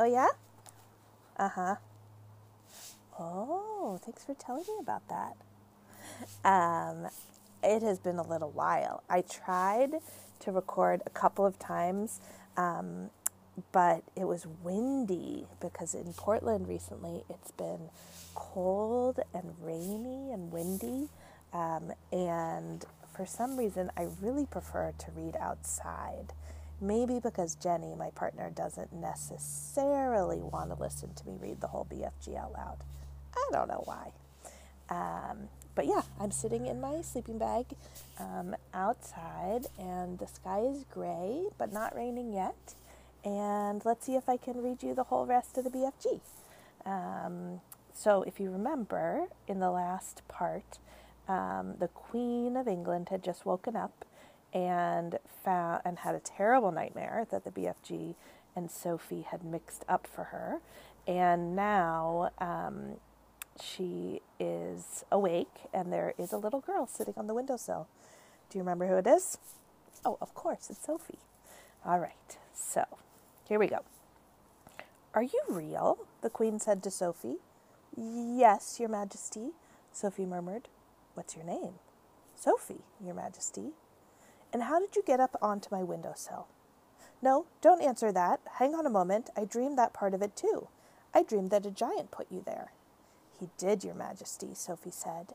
Oh, yeah? Uh huh. Oh, thanks for telling me about that. Um, it has been a little while. I tried to record a couple of times, um, but it was windy because in Portland recently it's been cold and rainy and windy. Um, and for some reason, I really prefer to read outside. Maybe because Jenny, my partner, doesn't necessarily want to listen to me read the whole BFG out loud. I don't know why. Um, but yeah, I'm sitting in my sleeping bag um, outside, and the sky is gray, but not raining yet. And let's see if I can read you the whole rest of the BFG. Um, so, if you remember, in the last part, um, the Queen of England had just woken up and found and had a terrible nightmare that the BFG and Sophie had mixed up for her, and now um, she is awake, and there is a little girl sitting on the windowsill. Do you remember who it is? Oh, of course, it's Sophie. All right, so here we go. Are you real? the Queen said to Sophie. Yes, Your Majesty, Sophie murmured. What's your name? Sophie, Your Majesty. And how did you get up onto my windowsill? No, don't answer that. Hang on a moment. I dreamed that part of it too. I dreamed that a giant put you there. He did, Your Majesty, Sophie said.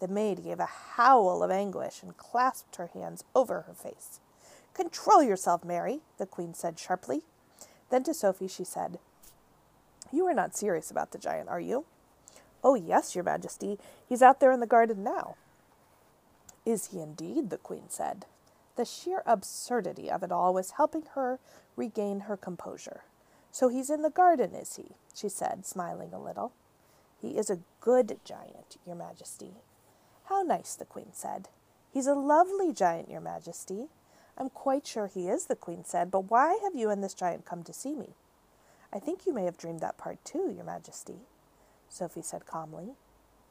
The maid gave a howl of anguish and clasped her hands over her face. Control yourself, Mary, the Queen said sharply. Then to Sophie she said, You are not serious about the giant, are you? Oh, yes, Your Majesty. He's out there in the garden now. Is he indeed? the Queen said. The sheer absurdity of it all was helping her regain her composure. So he's in the garden, is he? she said, smiling a little. He is a good giant, Your Majesty. How nice, the Queen said. He's a lovely giant, Your Majesty. I'm quite sure he is, the Queen said, but why have you and this giant come to see me? I think you may have dreamed that part too, Your Majesty, Sophie said calmly.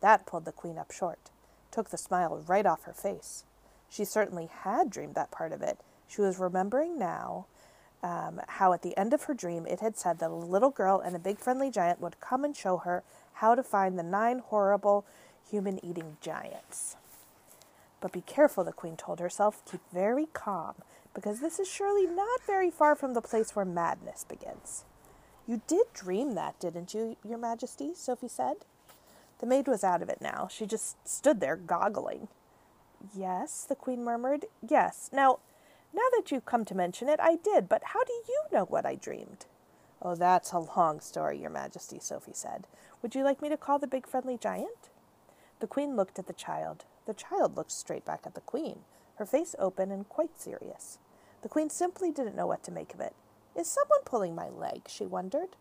That pulled the Queen up short, took the smile right off her face. She certainly had dreamed that part of it. She was remembering now um, how at the end of her dream it had said that a little girl and a big friendly giant would come and show her how to find the nine horrible human eating giants. But be careful, the queen told herself. Keep very calm, because this is surely not very far from the place where madness begins. You did dream that, didn't you, Your Majesty? Sophie said. The maid was out of it now. She just stood there goggling. Yes, the queen murmured. Yes. Now, now that you come to mention it, I did, but how do you know what I dreamed? Oh, that's a long story, Your Majesty, Sophie said. Would you like me to call the big friendly giant? The queen looked at the child. The child looked straight back at the queen, her face open and quite serious. The queen simply didn't know what to make of it. Is someone pulling my leg? she wondered.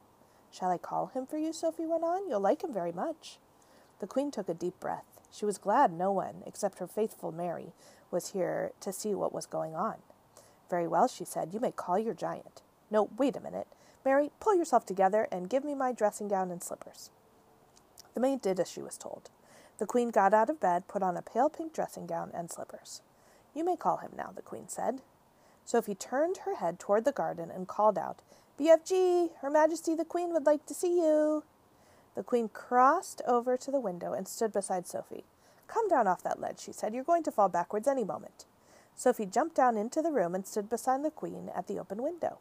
Shall I call him for you? Sophie went on. You'll like him very much. The queen took a deep breath. She was glad no one, except her faithful Mary, was here to see what was going on. Very well, she said, you may call your giant. No, wait a minute. Mary, pull yourself together and give me my dressing gown and slippers. The maid did as she was told. The queen got out of bed, put on a pale pink dressing gown and slippers. You may call him now, the queen said. Sophie turned her head toward the garden and called out, BFG, Her Majesty the Queen would like to see you. The queen crossed over to the window and stood beside Sophie. Come down off that ledge, she said. You're going to fall backwards any moment. Sophie jumped down into the room and stood beside the queen at the open window.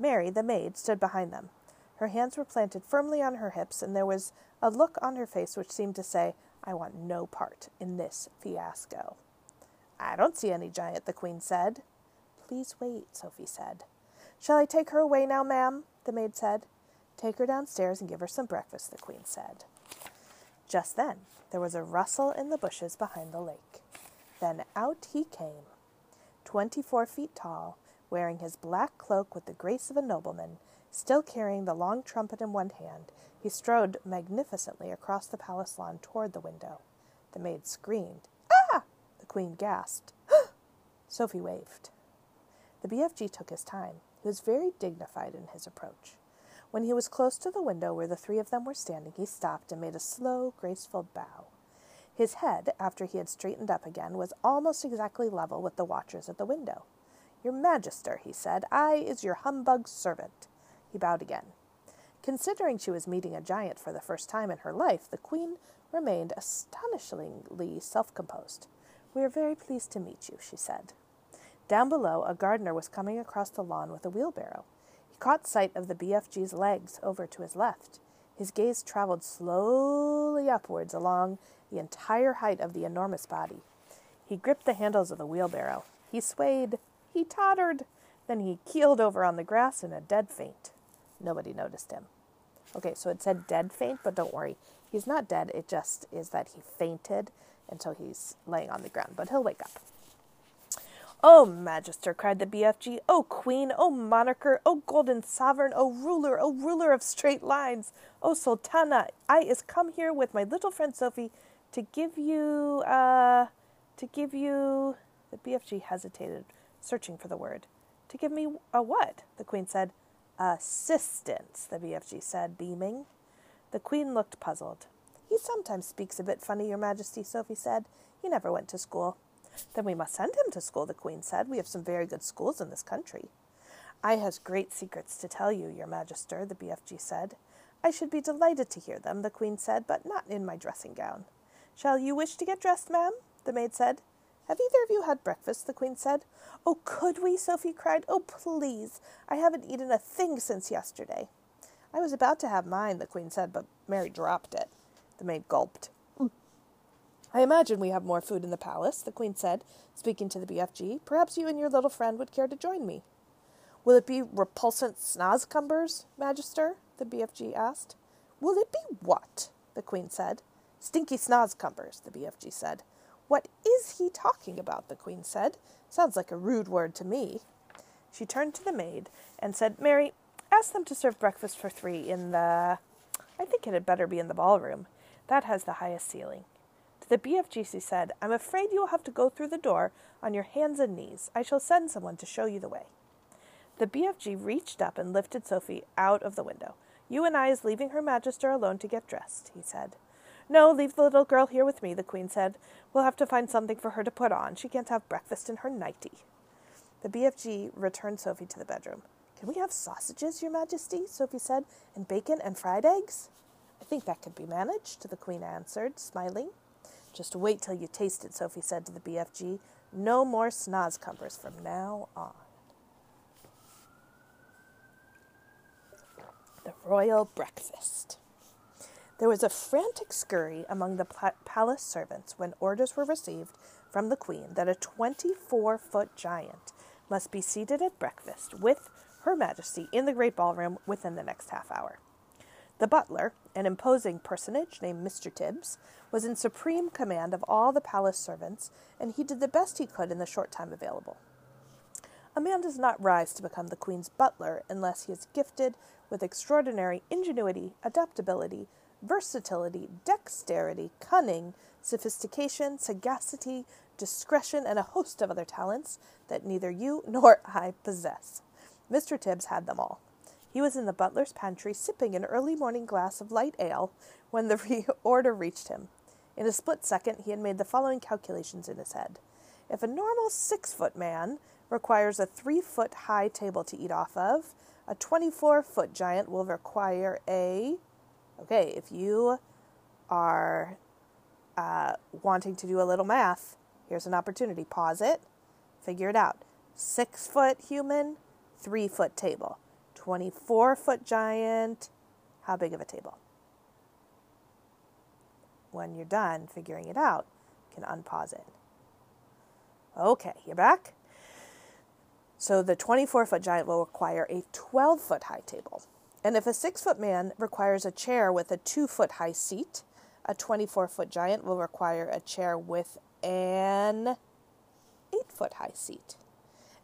Mary, the maid, stood behind them. Her hands were planted firmly on her hips, and there was a look on her face which seemed to say, I want no part in this fiasco. I don't see any giant, the queen said. Please wait, Sophie said. Shall I take her away now, ma'am? the maid said. Take her downstairs and give her some breakfast, the queen said. Just then there was a rustle in the bushes behind the lake. Then out he came, twenty four feet tall, wearing his black cloak with the grace of a nobleman, still carrying the long trumpet in one hand. He strode magnificently across the palace lawn toward the window. The maid screamed. Ah! The queen gasped. Sophie waved. The BFG took his time. He was very dignified in his approach. When he was close to the window where the three of them were standing, he stopped and made a slow, graceful bow. His head, after he had straightened up again, was almost exactly level with the watchers at the window. Your Majester, he said, I is your humbug servant. He bowed again. Considering she was meeting a giant for the first time in her life, the queen remained astonishingly self composed. We are very pleased to meet you, she said. Down below, a gardener was coming across the lawn with a wheelbarrow. He caught sight of the BFG's legs over to his left. His gaze traveled slowly upwards along the entire height of the enormous body. He gripped the handles of the wheelbarrow. He swayed. He tottered. Then he keeled over on the grass in a dead faint. Nobody noticed him. Okay, so it said dead faint, but don't worry. He's not dead. It just is that he fainted, and so he's laying on the ground, but he'll wake up. Oh, Majester, cried the BFG. Oh, Queen, oh, Monarcher, oh, Golden Sovereign, oh, Ruler, oh, Ruler of Straight Lines, oh, Sultana, I is come here with my little friend Sophie to give you, uh, to give you. The BFG hesitated, searching for the word. To give me a what? The Queen said. Assistance, the BFG said, beaming. The Queen looked puzzled. He sometimes speaks a bit funny, Your Majesty, Sophie said. He never went to school. Then we must send him to school, the Queen said. We have some very good schools in this country. I has great secrets to tell you, Your Majester, the BFG said. I should be delighted to hear them, the Queen said, but not in my dressing gown. Shall you wish to get dressed, ma'am? the maid said. Have either of you had breakfast? the Queen said. Oh, could we? Sophie cried. Oh, please. I haven't eaten a thing since yesterday. I was about to have mine, the Queen said, but Mary dropped it. The maid gulped. I imagine we have more food in the palace, the Queen said, speaking to the BFG. Perhaps you and your little friend would care to join me. Will it be repulsant snozzcumbers, Majester? the BFG asked. Will it be what? the Queen said. Stinky snozzcumbers, the BFG said. What is he talking about? the Queen said. Sounds like a rude word to me. She turned to the maid and said, Mary, ask them to serve breakfast for three in the. I think it had better be in the ballroom. That has the highest ceiling. The BFG, she said, I'm afraid you will have to go through the door on your hands and knees. I shall send someone to show you the way. The BFG reached up and lifted Sophie out of the window. You and I is leaving Her Majester alone to get dressed, he said. No, leave the little girl here with me, the Queen said. We'll have to find something for her to put on. She can't have breakfast in her nightie. The BFG returned Sophie to the bedroom. Can we have sausages, Your Majesty? Sophie said, and bacon and fried eggs? I think that could be managed, the Queen answered, smiling. Just wait till you taste it, Sophie said to the BFG. No more snozzcumbers from now on. The Royal Breakfast. There was a frantic scurry among the palace servants when orders were received from the Queen that a 24 foot giant must be seated at breakfast with Her Majesty in the great ballroom within the next half hour. The butler, an imposing personage named Mr. Tibbs, was in supreme command of all the palace servants, and he did the best he could in the short time available. A man does not rise to become the Queen's butler unless he is gifted with extraordinary ingenuity, adaptability, versatility, dexterity, cunning, sophistication, sagacity, discretion, and a host of other talents that neither you nor I possess. Mr. Tibbs had them all. He was in the butler's pantry sipping an early morning glass of light ale when the re- order reached him. In a split second, he had made the following calculations in his head. If a normal six foot man requires a three foot high table to eat off of, a 24 foot giant will require a okay, if you are uh, wanting to do a little math, here's an opportunity. Pause it, figure it out. Six foot human, three foot table. 24 foot giant, how big of a table? When you're done figuring it out, you can unpause it. Okay, you're back. So the 24 foot giant will require a 12 foot high table. And if a six foot man requires a chair with a two foot high seat, a 24 foot giant will require a chair with an eight foot high seat.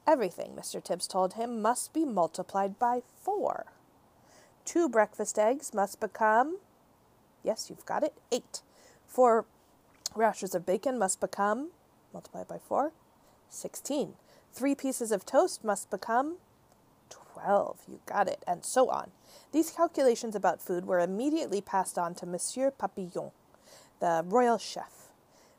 Everything, Mr. Tibbs told him, must be multiplied by four. Two breakfast eggs must become, yes, you've got it, eight. Four rashers of bacon must become, multiplied by four, sixteen. Three pieces of toast must become 12. You got it. And so on. These calculations about food were immediately passed on to Monsieur Papillon, the royal chef.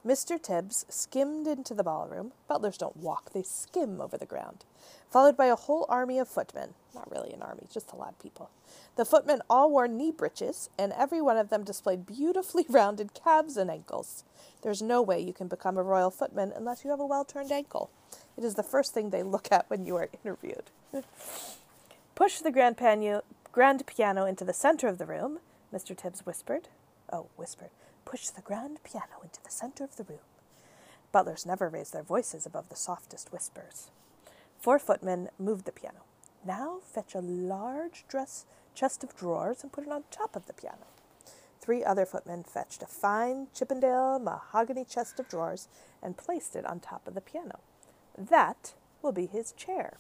Mr. Tibbs skimmed into the ballroom. Butlers don't walk, they skim over the ground, followed by a whole army of footmen. Not really an army, just a lot of people. The footmen all wore knee breeches, and every one of them displayed beautifully rounded calves and ankles. There's no way you can become a royal footman unless you have a well turned ankle. It is the first thing they look at when you are interviewed. Push the grand piano, grand piano into the center of the room, Mr. Tibbs whispered. Oh, whispered. Push the grand piano into the center of the room. Butlers never raised their voices above the softest whispers. Four footmen moved the piano. Now fetch a large dress chest of drawers and put it on top of the piano. Three other footmen fetched a fine Chippendale mahogany chest of drawers and placed it on top of the piano. That will be his chair.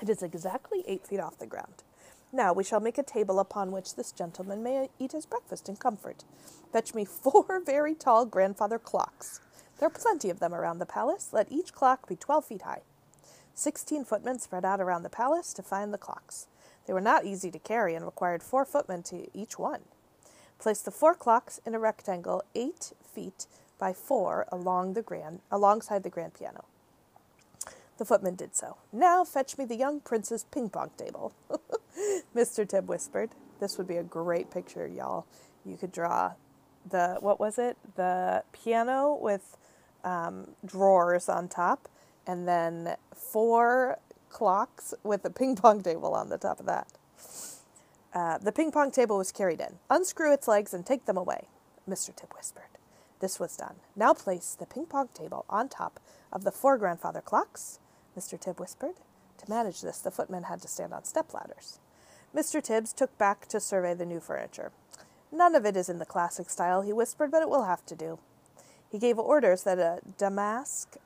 It is exactly eight feet off the ground. Now we shall make a table upon which this gentleman may eat his breakfast in comfort. Fetch me four very tall grandfather clocks. There are plenty of them around the palace. Let each clock be twelve feet high. Sixteen footmen spread out around the palace to find the clocks. They were not easy to carry and required four footmen to each one. Place the four clocks in a rectangle eight feet by four along the grand, alongside the grand piano. The footman did so. Now fetch me the young prince's ping pong table. Mr. Tibb whispered. This would be a great picture, y'all. You could draw the, what was it? The piano with um, drawers on top, and then four clocks with a ping pong table on the top of that. Uh, the ping pong table was carried in. Unscrew its legs and take them away, Mr. Tibb whispered. This was done. Now place the ping pong table on top of the four grandfather clocks, Mr. Tib whispered. To manage this, the footmen had to stand on step ladders. Mr. Tibbs took back to survey the new furniture. None of it is in the classic style, he whispered, but it will have to do. He gave orders that a damask,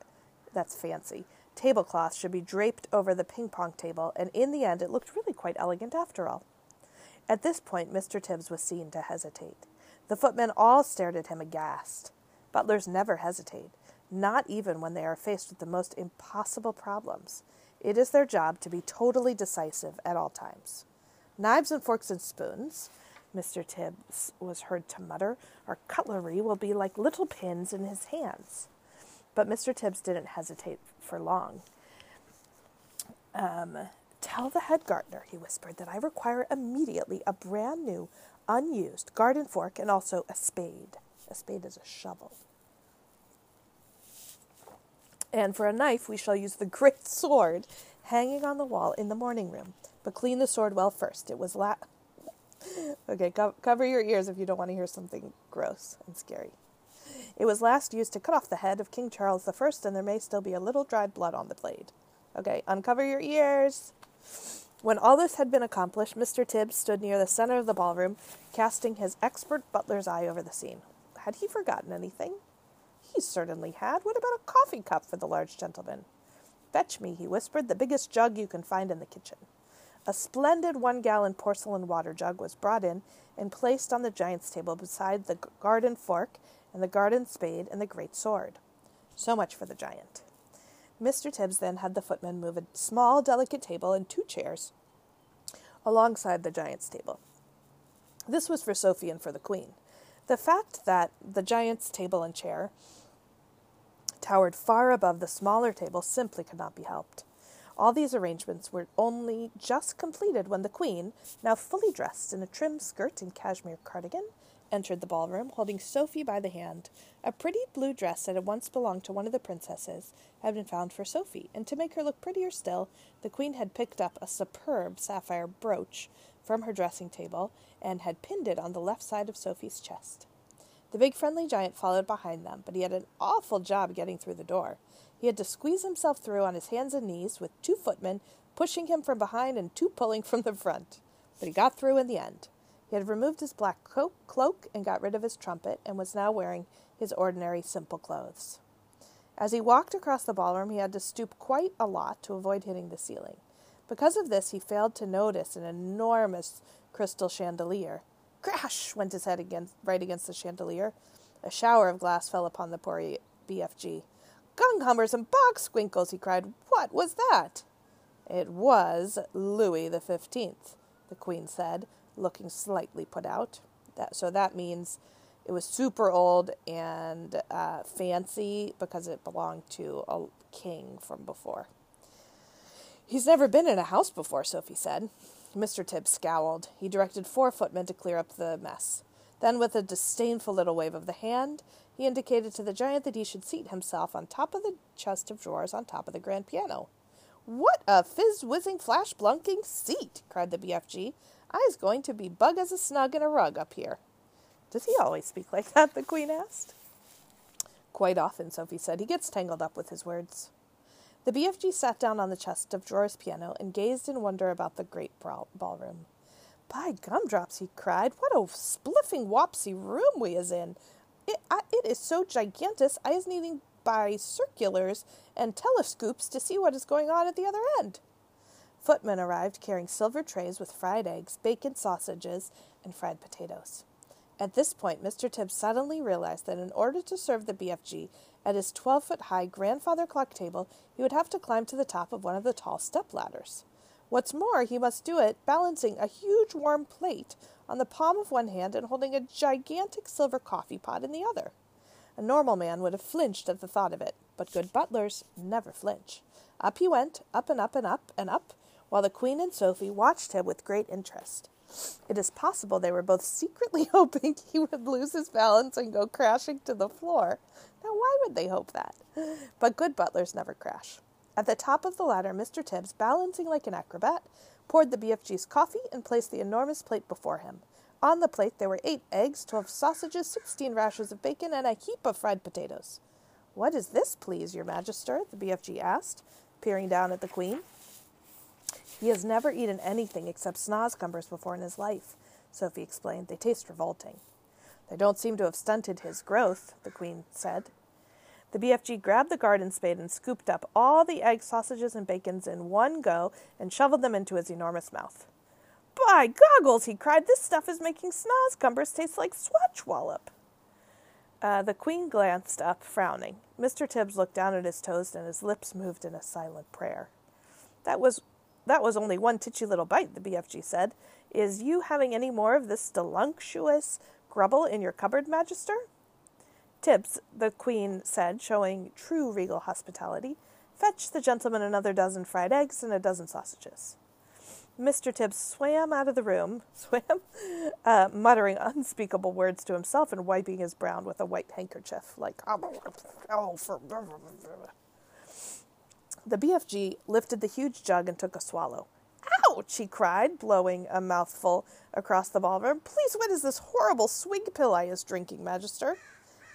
that's fancy, tablecloth should be draped over the ping pong table, and in the end it looked really quite elegant after all. At this point, Mr. Tibbs was seen to hesitate. The footmen all stared at him aghast. Butlers never hesitate, not even when they are faced with the most impossible problems. It is their job to be totally decisive at all times. Knives and forks and spoons, Mr. Tibbs was heard to mutter, our cutlery will be like little pins in his hands. But Mr. Tibbs didn't hesitate for long. Um, Tell the head gardener, he whispered, that I require immediately a brand new, unused garden fork and also a spade. A spade is a shovel. And for a knife, we shall use the great sword hanging on the wall in the morning room. But clean the sword well first. It was la. okay, co- cover your ears if you don't want to hear something gross and scary. It was last used to cut off the head of King Charles I, and there may still be a little dried blood on the blade. Okay, uncover your ears. When all this had been accomplished, Mr. Tibbs stood near the center of the ballroom, casting his expert butler's eye over the scene. Had he forgotten anything? He certainly had. What about a coffee cup for the large gentleman? Fetch me, he whispered, the biggest jug you can find in the kitchen. A splendid one gallon porcelain water jug was brought in and placed on the giant's table beside the garden fork and the garden spade and the great sword. So much for the giant. Mr. Tibbs then had the footman move a small, delicate table and two chairs alongside the giant's table. This was for Sophie and for the queen. The fact that the giant's table and chair towered far above the smaller table simply could not be helped. All these arrangements were only just completed when the queen, now fully dressed in a trim skirt and cashmere cardigan, entered the ballroom, holding Sophie by the hand. A pretty blue dress that had once belonged to one of the princesses had been found for Sophie, and to make her look prettier still, the queen had picked up a superb sapphire brooch from her dressing table and had pinned it on the left side of Sophie's chest. The big friendly giant followed behind them, but he had an awful job getting through the door. He had to squeeze himself through on his hands and knees, with two footmen pushing him from behind and two pulling from the front. But he got through in the end. He had removed his black cloak and got rid of his trumpet, and was now wearing his ordinary simple clothes. As he walked across the ballroom, he had to stoop quite a lot to avoid hitting the ceiling. Because of this, he failed to notice an enormous crystal chandelier. Crash! went his head against, right against the chandelier. A shower of glass fell upon the poor BFG. Gunghummers and box squinkles, he cried. What was that? It was Louis the Fifteenth, the Queen said, looking slightly put out. That, so that means It was super old and uh, fancy because it belonged to a king from before. He's never been in a house before, Sophie said. Mr. Tibbs scowled. He directed four footmen to clear up the mess. Then, with a disdainful little wave of the hand, he indicated to the giant that he should seat himself on top of the chest of drawers on top of the grand piano. What a fizz whizzing flash blunking seat! cried the BFG. I's going to be bug as a snug in a rug up here. Does he always speak like that? the Queen asked. Quite often, Sophie said. He gets tangled up with his words. The BFG sat down on the chest of drawers piano and gazed in wonder about the great ballroom. By gumdrops, he cried, what a spliffing whoppsy room we is in. It, I, it is so gigantus, I is needing by circulars and telescopes to see what is going on at the other end. Footmen arrived carrying silver trays with fried eggs, bacon, sausages, and fried potatoes. At this point, Mr. Tibbs suddenly realized that in order to serve the BFG at his 12 foot high grandfather clock table, he would have to climb to the top of one of the tall step ladders. What's more, he must do it balancing a huge warm plate on the palm of one hand and holding a gigantic silver coffee pot in the other. A normal man would have flinched at the thought of it, but good butlers never flinch. Up he went, up and up and up and up, while the Queen and Sophie watched him with great interest. It is possible they were both secretly hoping he would lose his balance and go crashing to the floor. Now, why would they hope that? But good butlers never crash. At the top of the ladder, Mr. Tibbs, balancing like an acrobat, poured the BFG's coffee and placed the enormous plate before him. On the plate there were eight eggs, twelve sausages, sixteen rashers of bacon, and a heap of fried potatoes. What is this, please, your majester? the BFG asked, peering down at the queen. He has never eaten anything except snozzcumbers before in his life, Sophie explained. They taste revolting. They don't seem to have stunted his growth, the queen said. The BFG grabbed the garden spade and scooped up all the eggs, sausages, and bacons in one go and shoveled them into his enormous mouth. By goggles, he cried, this stuff is making snozzcumbers taste like swatchwallop. Uh, the queen glanced up, frowning. Mr. Tibbs looked down at his toes, and his lips moved in a silent prayer. That was that was only one titchy little bite, the BFG said. Is you having any more of this delumptious grubble in your cupboard, Majester? Tibbs, the queen said, showing true regal hospitality, fetch the gentleman another dozen fried eggs and a dozen sausages. Mr. Tibbs swam out of the room, swam, uh, muttering unspeakable words to himself and wiping his brow with a white handkerchief, like, oh, for. The BFG lifted the huge jug and took a swallow. Ouch! he cried, blowing a mouthful across the ballroom. Please, what is this horrible swig pill I is drinking, Majester?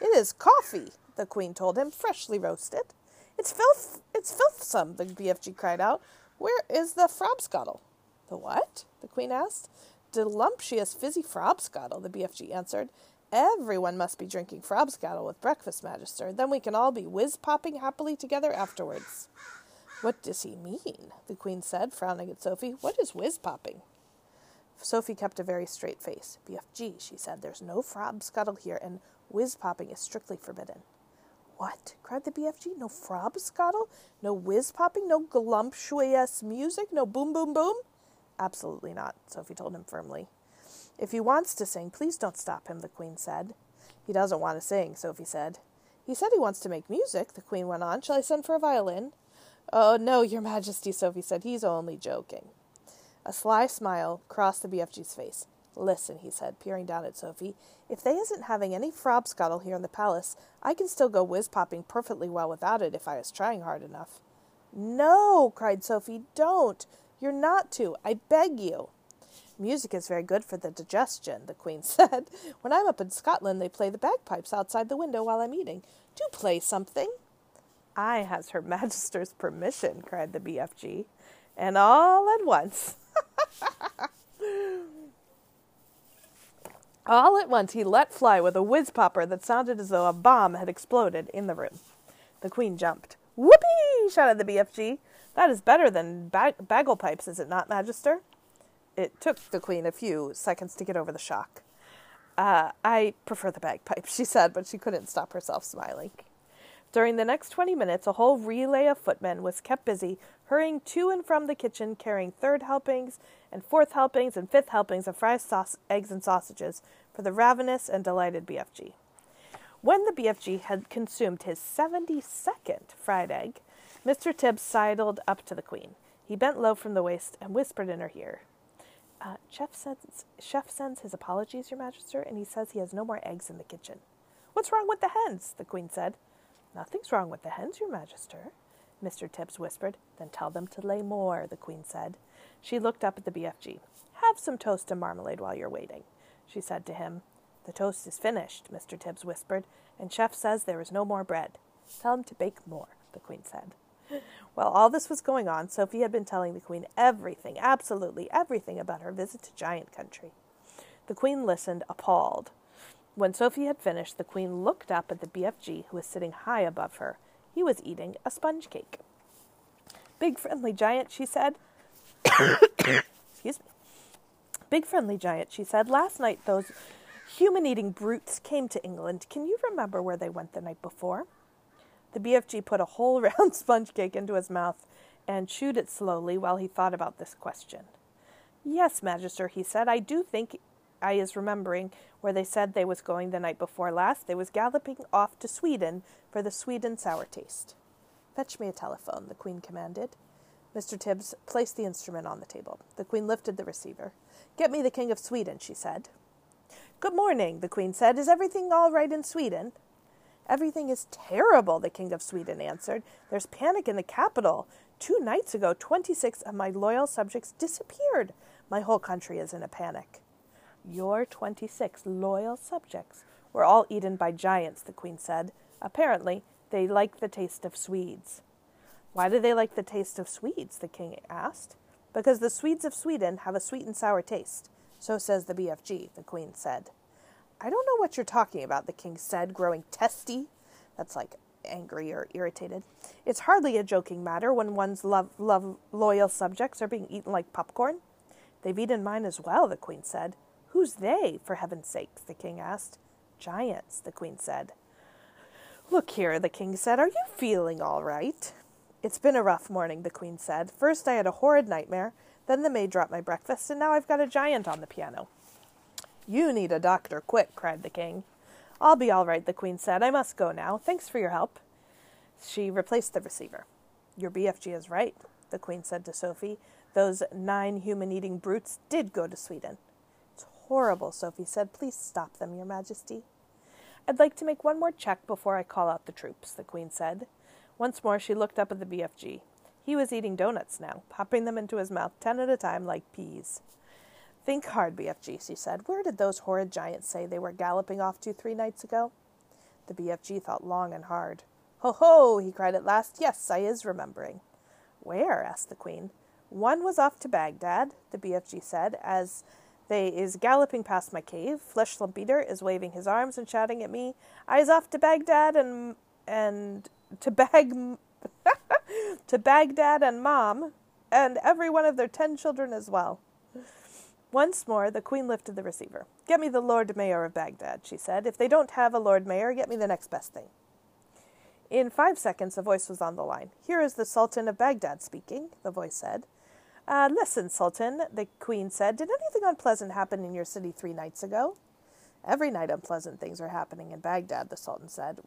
It is coffee, the Queen told him, freshly roasted. It's filth, it's filthsome, the BFG cried out. Where is the frobscottle? The what? the Queen asked. Delumptious fizzy frobscottle, the BFG answered. Everyone must be drinking frobscottle with breakfast, Majester. Then we can all be whiz popping happily together afterwards. What does he mean? the Queen said, frowning at Sophie. What is whiz popping? Sophie kept a very straight face. BFG, she said, there's no frobscottle here, and whiz popping is strictly forbidden. What? cried the BFG. No frobscottle? No whiz popping? No glumpuous music? No boom boom boom? Absolutely not, Sophie told him firmly. If he wants to sing, please don't stop him, the Queen said. He doesn't want to sing, Sophie said. He said he wants to make music, the Queen went on. Shall I send for a violin? Oh, no, Your Majesty, Sophie said. He's only joking. A sly smile crossed the BFG's face. Listen, he said, peering down at Sophie. If they isn't having any frobscottle here in the palace, I can still go whiz popping perfectly well without it if I was trying hard enough. No, cried Sophie, don't. You're not to. I beg you. Music is very good for the digestion, the Queen said. When I'm up in Scotland, they play the bagpipes outside the window while I'm eating. Do play something. I has Her Majesty's permission, cried the BFG. And all at once. all at once he let fly with a whiz popper that sounded as though a bomb had exploded in the room. The Queen jumped. Whoopee! shouted the BFG. That is better than bag- bagel pipes, is it not, Majester? It took the Queen a few seconds to get over the shock. Uh, I prefer the bagpipes, she said, but she couldn't stop herself smiling. During the next twenty minutes, a whole relay of footmen was kept busy hurrying to and from the kitchen, carrying third helpings and fourth helpings and fifth helpings of fried sauce, eggs and sausages for the ravenous and delighted BFG. When the BFG had consumed his 72nd fried egg, Mr. Tibbs sidled up to the Queen. He bent low from the waist and whispered in her ear. Uh, Chef, sends, Chef sends his apologies, Your Majesty, and he says he has no more eggs in the kitchen. What's wrong with the hens? the Queen said. Nothing's wrong with the hens, Your Majesty, Mr. Tibbs whispered. Then tell them to lay more, the Queen said. She looked up at the BFG. Have some toast and marmalade while you're waiting, she said to him. The toast is finished, Mr. Tibbs whispered, and Chef says there is no more bread. Tell him to bake more, the Queen said. While all this was going on, Sophie had been telling the Queen everything, absolutely everything about her visit to Giant Country. The Queen listened, appalled. When Sophie had finished, the Queen looked up at the BFG, who was sitting high above her. He was eating a sponge cake. Big friendly giant, she said. Excuse me. Big friendly giant, she said. Last night those human eating brutes came to England. Can you remember where they went the night before? The BFG put a whole round sponge cake into his mouth and chewed it slowly while he thought about this question. Yes, Majester, he said, I do think I is remembering where they said they was going the night before last. They was galloping off to Sweden for the Sweden sour taste. Fetch me a telephone, the Queen commanded. Mr. Tibbs placed the instrument on the table. The Queen lifted the receiver. Get me the King of Sweden, she said. Good morning, the Queen said. Is everything all right in Sweden? Everything is terrible, the King of Sweden answered. There's panic in the capital. Two nights ago, 26 of my loyal subjects disappeared. My whole country is in a panic. Your 26 loyal subjects were all eaten by giants, the Queen said. Apparently, they like the taste of Swedes. Why do they like the taste of Swedes? the King asked. Because the Swedes of Sweden have a sweet and sour taste. So says the BFG, the Queen said. I don't know what you're talking about, the king said, growing testy. That's like angry or irritated. It's hardly a joking matter when one's love, love, loyal subjects are being eaten like popcorn. They've eaten mine as well, the queen said. Who's they, for heaven's sake? the king asked. Giants, the queen said. Look here, the king said. Are you feeling all right? It's been a rough morning, the queen said. First I had a horrid nightmare, then the maid dropped my breakfast, and now I've got a giant on the piano. You need a doctor, quick, cried the king. I'll be all right, the queen said. I must go now. Thanks for your help. She replaced the receiver. Your BFG is right, the queen said to Sophie. Those nine human eating brutes did go to Sweden. It's horrible, Sophie said. Please stop them, your majesty. I'd like to make one more check before I call out the troops, the queen said. Once more she looked up at the BFG. He was eating donuts now, popping them into his mouth ten at a time like peas. Think hard, BFG, she said. Where did those horrid giants say they were galloping off to three nights ago? The BFG thought long and hard. Ho ho, he cried at last. Yes, I is remembering. Where? asked the Queen. One was off to Baghdad, the BFG said, as they is galloping past my cave. Flesh Eater is waving his arms and shouting at me, I is off to Baghdad and and to bag to Baghdad and Mom, and every one of their ten children as well. Once more, the Queen lifted the receiver. Get me the Lord Mayor of Baghdad, she said. If they don't have a Lord Mayor, get me the next best thing. In five seconds, a voice was on the line. Here is the Sultan of Baghdad speaking, the voice said. Uh, listen, Sultan, the Queen said. Did anything unpleasant happen in your city three nights ago? Every night unpleasant things are happening in Baghdad, the Sultan said.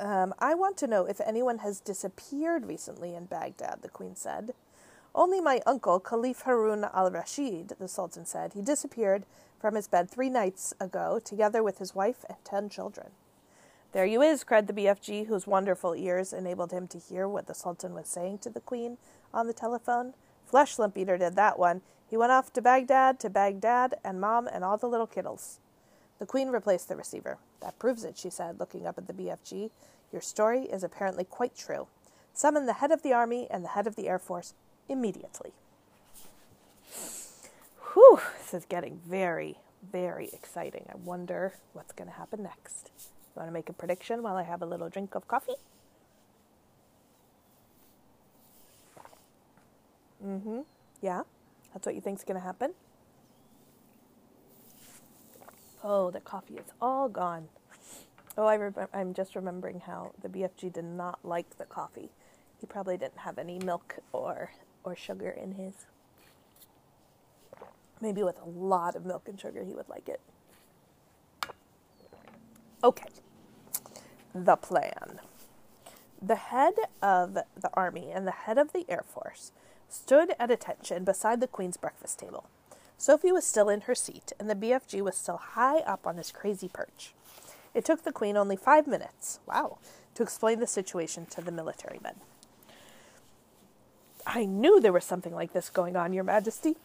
Um, I want to know if anyone has disappeared recently in Baghdad, the Queen said. Only my uncle, Caliph Harun al Rashid, the Sultan said. He disappeared from his bed three nights ago, together with his wife and ten children. There you is, cried the BFG, whose wonderful ears enabled him to hear what the Sultan was saying to the Queen on the telephone. Flesh Lump Eater did that one. He went off to Baghdad, to Baghdad, and Mom and all the little kittles. The Queen replaced the receiver. That proves it, she said, looking up at the BFG. Your story is apparently quite true. Summon the head of the army and the head of the air force immediately. Whew, this is getting very, very exciting. I wonder what's going to happen next. You want to make a prediction while I have a little drink of coffee? Mm hmm. Yeah? That's what you think's going to happen? Oh, the coffee is all gone. Oh, I I'm just remembering how the BFG did not like the coffee. He probably didn't have any milk or or sugar in his. Maybe with a lot of milk and sugar, he would like it. Okay, the plan. The head of the army and the head of the Air Force stood at attention beside the Queen's breakfast table. Sophie was still in her seat, and the BFG was still high up on his crazy perch. It took the Queen only five minutes, wow, to explain the situation to the military men. I knew there was something like this going on, Your Majesty.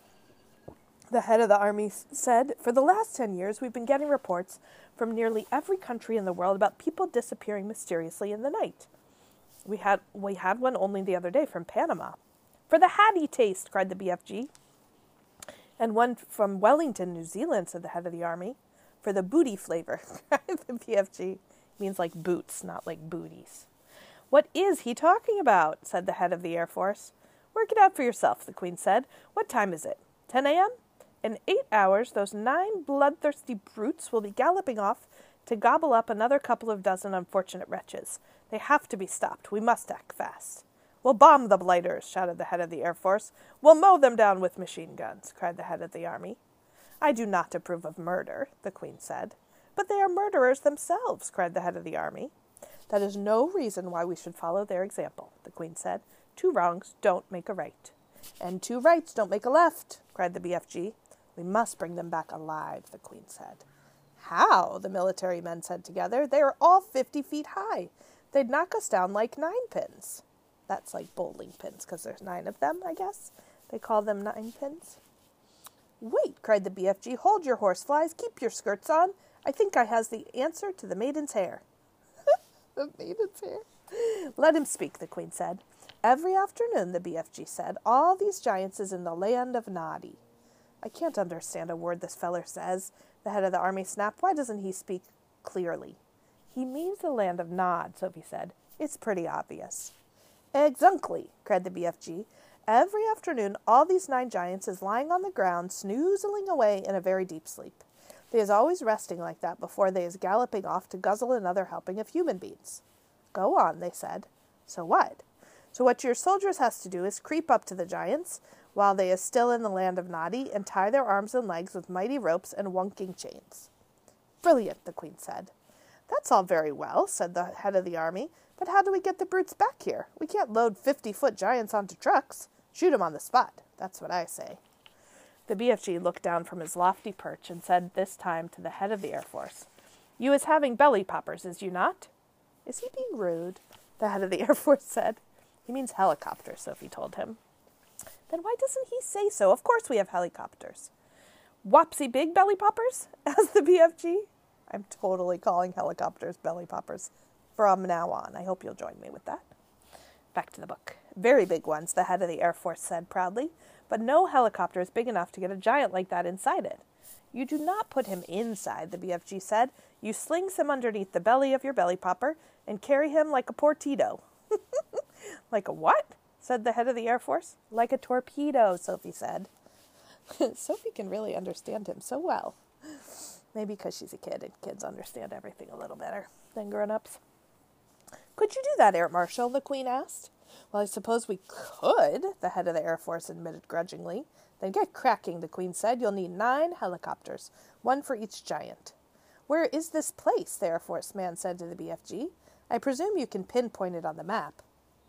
The head of the army said, For the last 10 years, we've been getting reports from nearly every country in the world about people disappearing mysteriously in the night. We had, we had one only the other day from Panama. For the Hattie taste, cried the BFG. And one from Wellington, New Zealand, said the head of the army. For the booty flavor, the BFG means like boots, not like booties. What is he talking about? said the head of the Air Force. Work it out for yourself, the Queen said. What time is it? 10 a.m.? In eight hours, those nine bloodthirsty brutes will be galloping off to gobble up another couple of dozen unfortunate wretches. They have to be stopped. We must act fast. We'll bomb the blighters, shouted the head of the Air Force. We'll mow them down with machine guns, cried the head of the Army. I do not approve of murder, the Queen said. But they are murderers themselves, cried the head of the Army. That is no reason why we should follow their example, the Queen said. Two wrongs don't make a right. And two rights don't make a left, cried the BFG. We must bring them back alive, the Queen said. How? the military men said together. They are all fifty feet high. They'd knock us down like nine pins. That's like bowling pins, because there's nine of them, I guess. They call them nine pins. Wait, cried the BFG. Hold your horse flies, Keep your skirts on. I think I has the answer to the maiden's hair. the maiden's hair? Let him speak, the Queen said. Every afternoon, the BFG said, all these giants is in the land of Noddy. I can't understand a word this feller says, the head of the army snapped. Why doesn't he speak clearly? He means the land of Nod, Sophie said. It's pretty obvious. Exactly, cried the BFG. Every afternoon, all these nine giants is lying on the ground, snoozling away in a very deep sleep. They is always resting like that before they is galloping off to guzzle another helping of human beings. Go on, they said. So what? So what your soldiers has to do is creep up to the giants while they is still in the land of Noddy and tie their arms and legs with mighty ropes and wonking chains. Brilliant, the queen said. That's all very well, said the head of the army, but how do we get the brutes back here? We can't load fifty foot giants onto trucks. Shoot 'em on the spot. That's what I say. The BFG looked down from his lofty perch and said this time to the head of the Air Force, You is having belly poppers, is you not? Is he being rude? The head of the Air Force said. He means helicopters, Sophie told him. Then why doesn't he say so? Of course we have helicopters. Whoppsy big belly poppers? asked the BFG. I'm totally calling helicopters belly poppers from now on. I hope you'll join me with that. Back to the book. Very big ones, the head of the Air Force said proudly, but no helicopter is big enough to get a giant like that inside it. You do not put him inside, the BFG said. You slings him underneath the belly of your belly popper and carry him like a portito. Like a what? said the head of the Air Force. Like a torpedo, Sophie said. Sophie can really understand him so well. Maybe because she's a kid and kids understand everything a little better than grown ups. Could you do that, Air Marshal? the Queen asked. Well, I suppose we could, the head of the Air Force admitted grudgingly. Then get cracking, the Queen said. You'll need nine helicopters, one for each giant. Where is this place? the Air Force man said to the BFG. I presume you can pinpoint it on the map.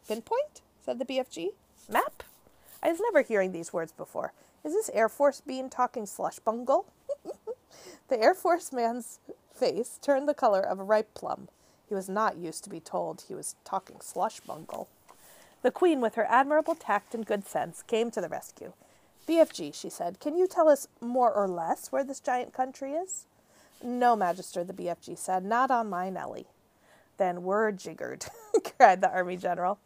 Pinpoint? said the BFG. Map? I was never hearing these words before. Is this Air Force bean talking slush bungle? the Air Force man's face turned the color of a ripe plum. He was not used to be told he was talking slush bungle. The Queen, with her admirable tact and good sense, came to the rescue. BFG, she said, can you tell us more or less where this giant country is? No, Majester, the BFG said, not on my Nelly. Then we're jiggered, cried the Army General.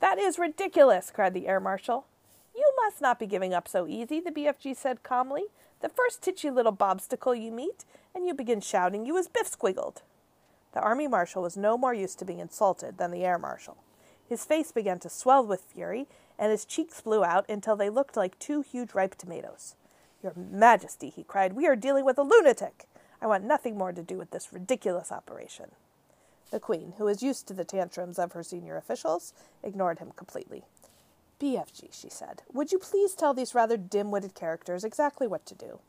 That is ridiculous, cried the Air Marshal. You must not be giving up so easy, the BFG said calmly. The first titchy little bobstacle you meet, and you begin shouting you is Biff Squiggled. The Army Marshal was no more used to being insulted than the Air Marshal. His face began to swell with fury, and his cheeks blew out until they looked like two huge ripe tomatoes. Your Majesty, he cried, we are dealing with a lunatic. I want nothing more to do with this ridiculous operation. The Queen, who was used to the tantrums of her senior officials, ignored him completely. BFG, she said, would you please tell these rather dim witted characters exactly what to do?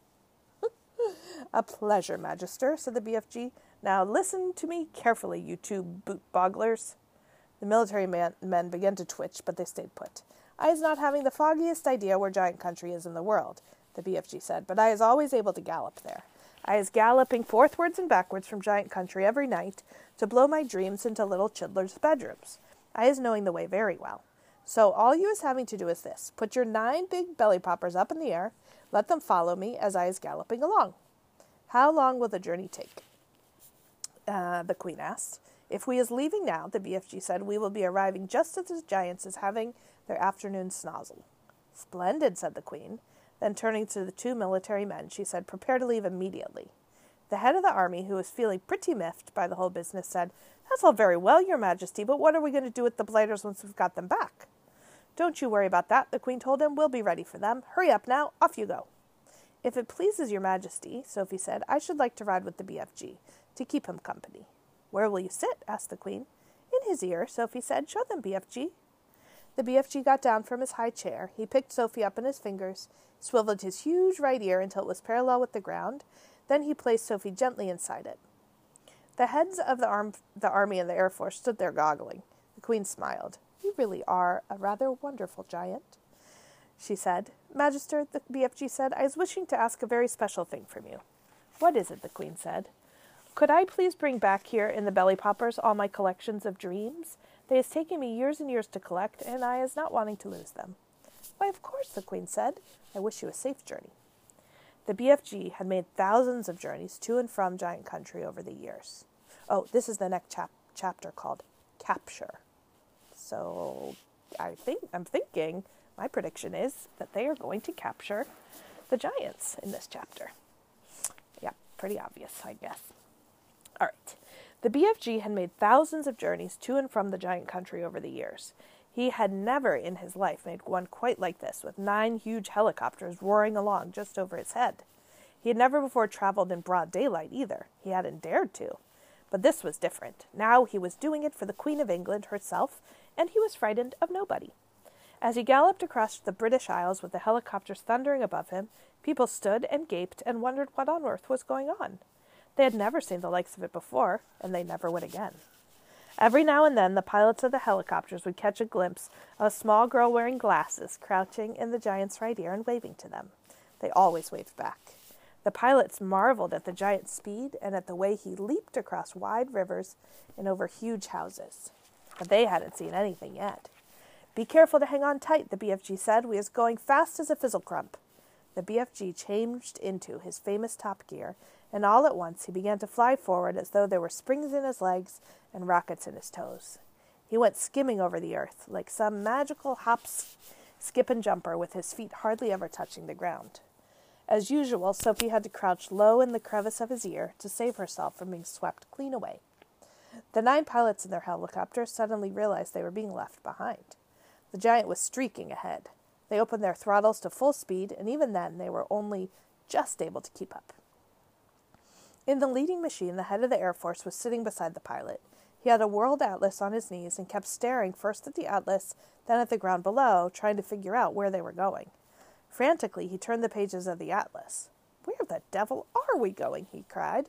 a pleasure, Majester, said the BFG. Now listen to me carefully, you two boot bogglers. The military man, men began to twitch, but they stayed put. I is not having the foggiest idea where Giant Country is in the world, the BFG said, but I is always able to gallop there. I is galloping forthwards and backwards from Giant Country every night to blow my dreams into little chiddler's bedrooms. I is knowing the way very well. So all you is having to do is this put your nine big belly poppers up in the air, let them follow me as I is galloping along. How long will the journey take? Uh, the queen asked. If we is leaving now, the BFG said, we will be arriving just as the giants is having their afternoon snozzle. Splendid, said the queen. Then turning to the two military men, she said, Prepare to leave immediately. The head of the army, who was feeling pretty miffed by the whole business, said, That's all very well, your majesty, but what are we going to do with the blighters once we've got them back? Don't you worry about that, the queen told him. We'll be ready for them. Hurry up now, off you go. If it pleases your majesty, Sophie said, I should like to ride with the BFG, to keep him company. Where will you sit? asked the queen. In his ear, Sophie said. Show them, BFG. The BFG got down from his high chair. He picked Sophie up in his fingers, swiveled his huge right ear until it was parallel with the ground. Then he placed Sophie gently inside it. The heads of the, arm, the army and the air force stood there goggling. The queen smiled. You really are a rather wonderful giant, she said. Majester, the BFG said, I was wishing to ask a very special thing from you. What is it? the queen said. Could I please bring back here in the belly poppers all my collections of dreams? They has taken me years and years to collect, and I is not wanting to lose them. Why, of course, the Queen said. I wish you a safe journey. The BFG had made thousands of journeys to and from Giant Country over the years. Oh, this is the next chap- chapter called Capture. So I think I'm thinking my prediction is that they are going to capture the giants in this chapter. Yeah, pretty obvious, I guess. All right. The BFG had made thousands of journeys to and from the giant country over the years. He had never in his life made one quite like this, with nine huge helicopters roaring along just over his head. He had never before traveled in broad daylight either. He hadn't dared to. But this was different. Now he was doing it for the Queen of England herself, and he was frightened of nobody. As he galloped across the British Isles with the helicopters thundering above him, people stood and gaped and wondered what on earth was going on. They had never seen the likes of it before, and they never would again. Every now and then, the pilots of the helicopters would catch a glimpse of a small girl wearing glasses crouching in the giant's right ear and waving to them. They always waved back. The pilots marveled at the giant's speed and at the way he leaped across wide rivers and over huge houses. But they hadn't seen anything yet. Be careful to hang on tight, the BFG said. We is going fast as a fizzle crump. The BFG changed into his famous top gear and all at once he began to fly forward as though there were springs in his legs and rockets in his toes. He went skimming over the earth like some magical hop, skip, and jumper with his feet hardly ever touching the ground. As usual, Sophie had to crouch low in the crevice of his ear to save herself from being swept clean away. The nine pilots in their helicopter suddenly realized they were being left behind. The giant was streaking ahead. They opened their throttles to full speed, and even then they were only just able to keep up. In the leading machine, the head of the Air Force was sitting beside the pilot. He had a world atlas on his knees and kept staring first at the atlas, then at the ground below, trying to figure out where they were going. Frantically, he turned the pages of the atlas. Where the devil are we going? he cried.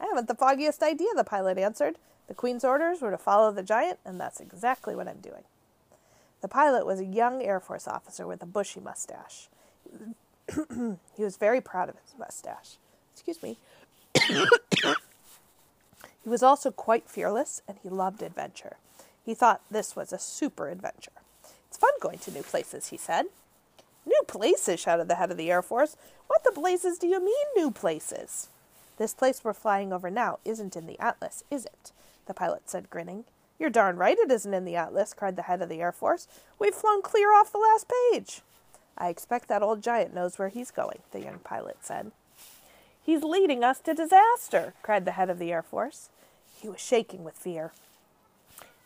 I haven't the foggiest idea, the pilot answered. The Queen's orders were to follow the giant, and that's exactly what I'm doing. The pilot was a young Air Force officer with a bushy mustache. he was very proud of his mustache. Excuse me. He was also quite fearless and he loved adventure. He thought this was a super adventure. It's fun going to new places, he said. New places, shouted the head of the Air Force. What the blazes do you mean, new places? This place we're flying over now isn't in the Atlas, is it? The pilot said, grinning. You're darn right it isn't in the Atlas, cried the head of the Air Force. We've flown clear off the last page. I expect that old giant knows where he's going, the young pilot said. He's leading us to disaster, cried the head of the Air Force. He was shaking with fear.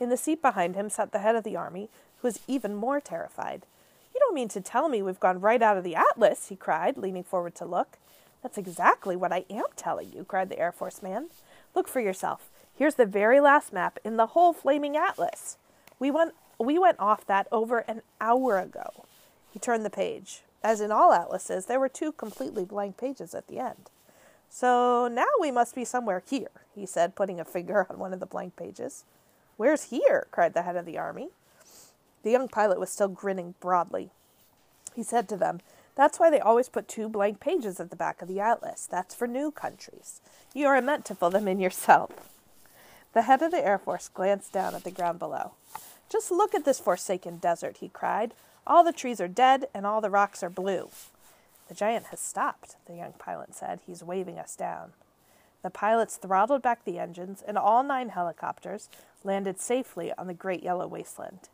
In the seat behind him sat the head of the army, who was even more terrified. You don't mean to tell me we've gone right out of the Atlas, he cried, leaning forward to look. That's exactly what I am telling you, cried the Air Force man. Look for yourself. Here's the very last map in the whole flaming Atlas. We went we went off that over an hour ago. He turned the page. As in all atlases, there were two completely blank pages at the end. So now we must be somewhere here, he said, putting a finger on one of the blank pages. Where's here? cried the head of the army. The young pilot was still grinning broadly. He said to them, That's why they always put two blank pages at the back of the atlas. That's for new countries. You are meant to fill them in yourself. The head of the Air Force glanced down at the ground below. Just look at this forsaken desert, he cried. All the trees are dead and all the rocks are blue. The giant has stopped, the young pilot said. He's waving us down. The pilots throttled back the engines, and all nine helicopters landed safely on the great yellow wasteland.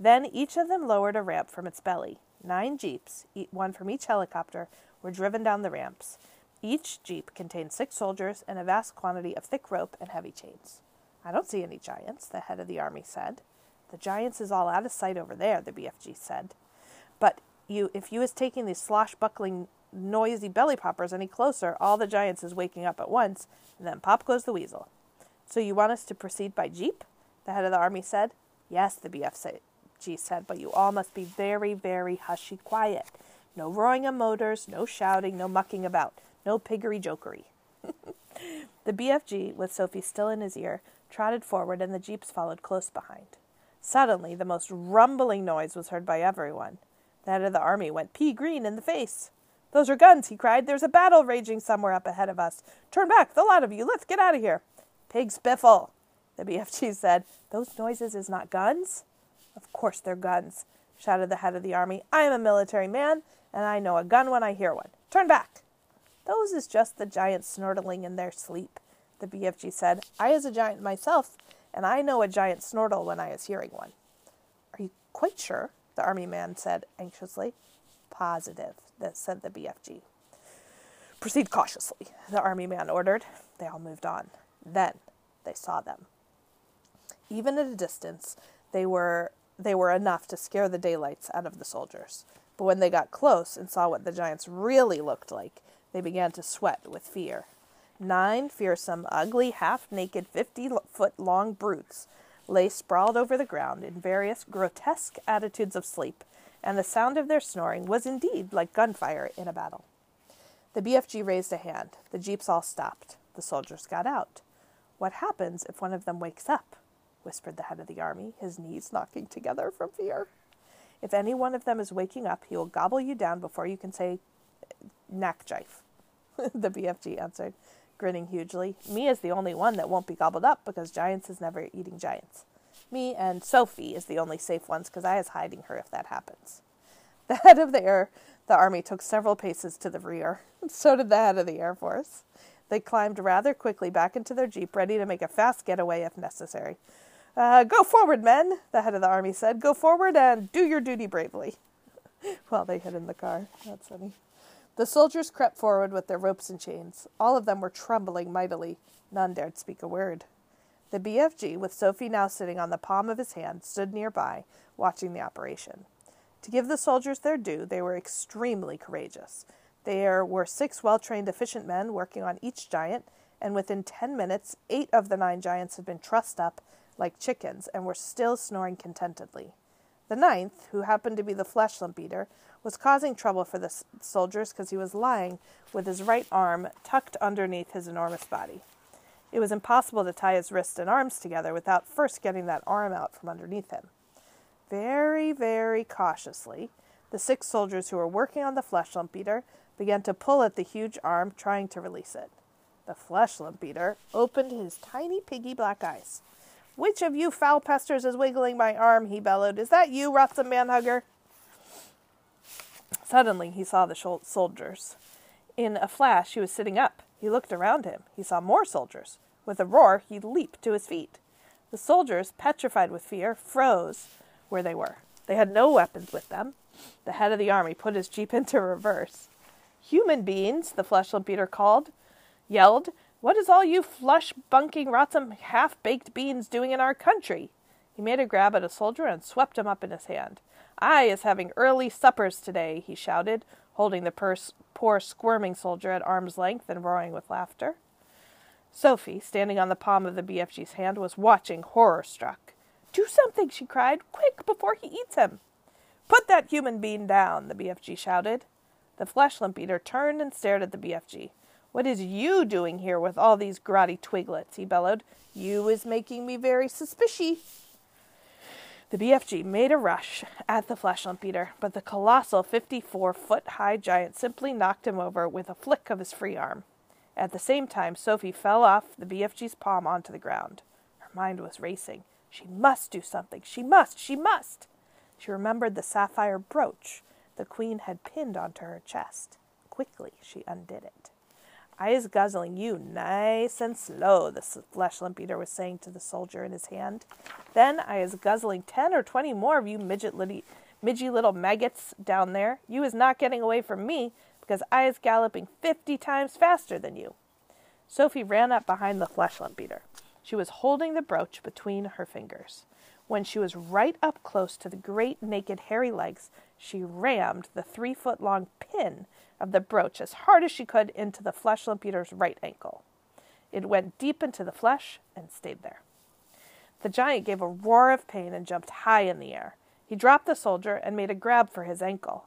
Then each of them lowered a ramp from its belly. Nine jeeps, one from each helicopter, were driven down the ramps. Each jeep contained six soldiers and a vast quantity of thick rope and heavy chains. I don't see any giants, the head of the army said. The giants is all out of sight over there, the BFG said. But you, if you is taking these sloshbuckling, noisy belly poppers any closer, all the giants is waking up at once, and then pop goes the weasel. So you want us to proceed by jeep? The head of the army said. Yes, the BFG said, but you all must be very, very hushy quiet. No roaring of motors, no shouting, no mucking about, no piggery jokery. the BFG, with Sophie still in his ear, trotted forward, and the jeeps followed close behind. Suddenly, the most rumbling noise was heard by everyone. The head of the army went pea green in the face. Those are guns, he cried. There's a battle raging somewhere up ahead of us. Turn back, the lot of you. Let's get out of here. Pig spiffle, the BFG said. Those noises is not guns? Of course they're guns, shouted the head of the army. I am a military man, and I know a gun when I hear one. Turn back. Those is just the giants snortling in their sleep, the BFG said. I is a giant myself, and I know a giant snortle when I is hearing one. Are you quite sure? The army man said anxiously. Positive, that said the BFG. Proceed cautiously, the army man ordered. They all moved on. Then they saw them. Even at a distance, they were they were enough to scare the daylights out of the soldiers. But when they got close and saw what the giants really looked like, they began to sweat with fear. Nine fearsome, ugly, half naked, fifty foot long brutes lay sprawled over the ground in various grotesque attitudes of sleep, and the sound of their snoring was indeed like gunfire in a battle. The BFG raised a hand. The jeeps all stopped. The soldiers got out. What happens if one of them wakes up? whispered the head of the army, his knees knocking together from fear. If any one of them is waking up, he will gobble you down before you can say knackjife, the BFG answered grinning hugely. Me is the only one that won't be gobbled up because Giants is never eating giants. Me and Sophie is the only safe ones because I is hiding her if that happens. The head of the air, the army took several paces to the rear. So did the head of the Air Force. They climbed rather quickly back into their jeep, ready to make a fast getaway if necessary. Uh, go forward, men, the head of the army said. Go forward and do your duty bravely. While they hid in the car. That's funny. The soldiers crept forward with their ropes and chains. All of them were trembling mightily. None dared speak a word. The BFG, with Sophie now sitting on the palm of his hand, stood nearby, watching the operation. To give the soldiers their due, they were extremely courageous. There were six well trained, efficient men working on each giant, and within ten minutes, eight of the nine giants had been trussed up like chickens and were still snoring contentedly. The ninth, who happened to be the flesh lump eater, was causing trouble for the soldiers because he was lying with his right arm tucked underneath his enormous body. It was impossible to tie his wrists and arms together without first getting that arm out from underneath him. Very, very cautiously, the six soldiers who were working on the flesh lump eater began to pull at the huge arm, trying to release it. The flesh lump eater opened his tiny piggy black eyes. Which of you foul pesters is wiggling my arm? he bellowed. Is that you, Rotsam Manhugger? Suddenly he saw the soldiers. In a flash he was sitting up. He looked around him. He saw more soldiers. With a roar he leaped to his feet. The soldiers, petrified with fear, froze where they were. They had no weapons with them. The head of the army put his jeep into reverse. Human beings, the flesh beater called, yelled, What is all you flush bunking rotsam half baked beans doing in our country? He made a grab at a soldier and swept him up in his hand. I is having early suppers today, he shouted, holding the purse, poor squirming soldier at arm's length and roaring with laughter. Sophie, standing on the palm of the BFG's hand, was watching horror struck. Do something, she cried. Quick, before he eats him. Put that human being down, the BFG shouted. The flesh lump eater turned and stared at the BFG. What is you doing here with all these grotty twiglets? he bellowed. You is making me very suspicious. The BFG made a rush at the flesh lump eater, but the colossal 54 foot high giant simply knocked him over with a flick of his free arm. At the same time, Sophie fell off the BFG's palm onto the ground. Her mind was racing. She must do something. She must. She must. She remembered the sapphire brooch the queen had pinned onto her chest. Quickly, she undid it. I is guzzling you nice and slow, the flesh lump eater was saying to the soldier in his hand. Then I is guzzling ten or twenty more of you midget litty, midgy little maggots down there. You is not getting away from me because I is galloping fifty times faster than you. Sophie ran up behind the flesh lump eater. She was holding the brooch between her fingers. When she was right up close to the great naked hairy legs, she rammed the three foot long pin of the brooch as hard as she could into the flesh lump eater's right ankle. It went deep into the flesh and stayed there. The giant gave a roar of pain and jumped high in the air. He dropped the soldier and made a grab for his ankle.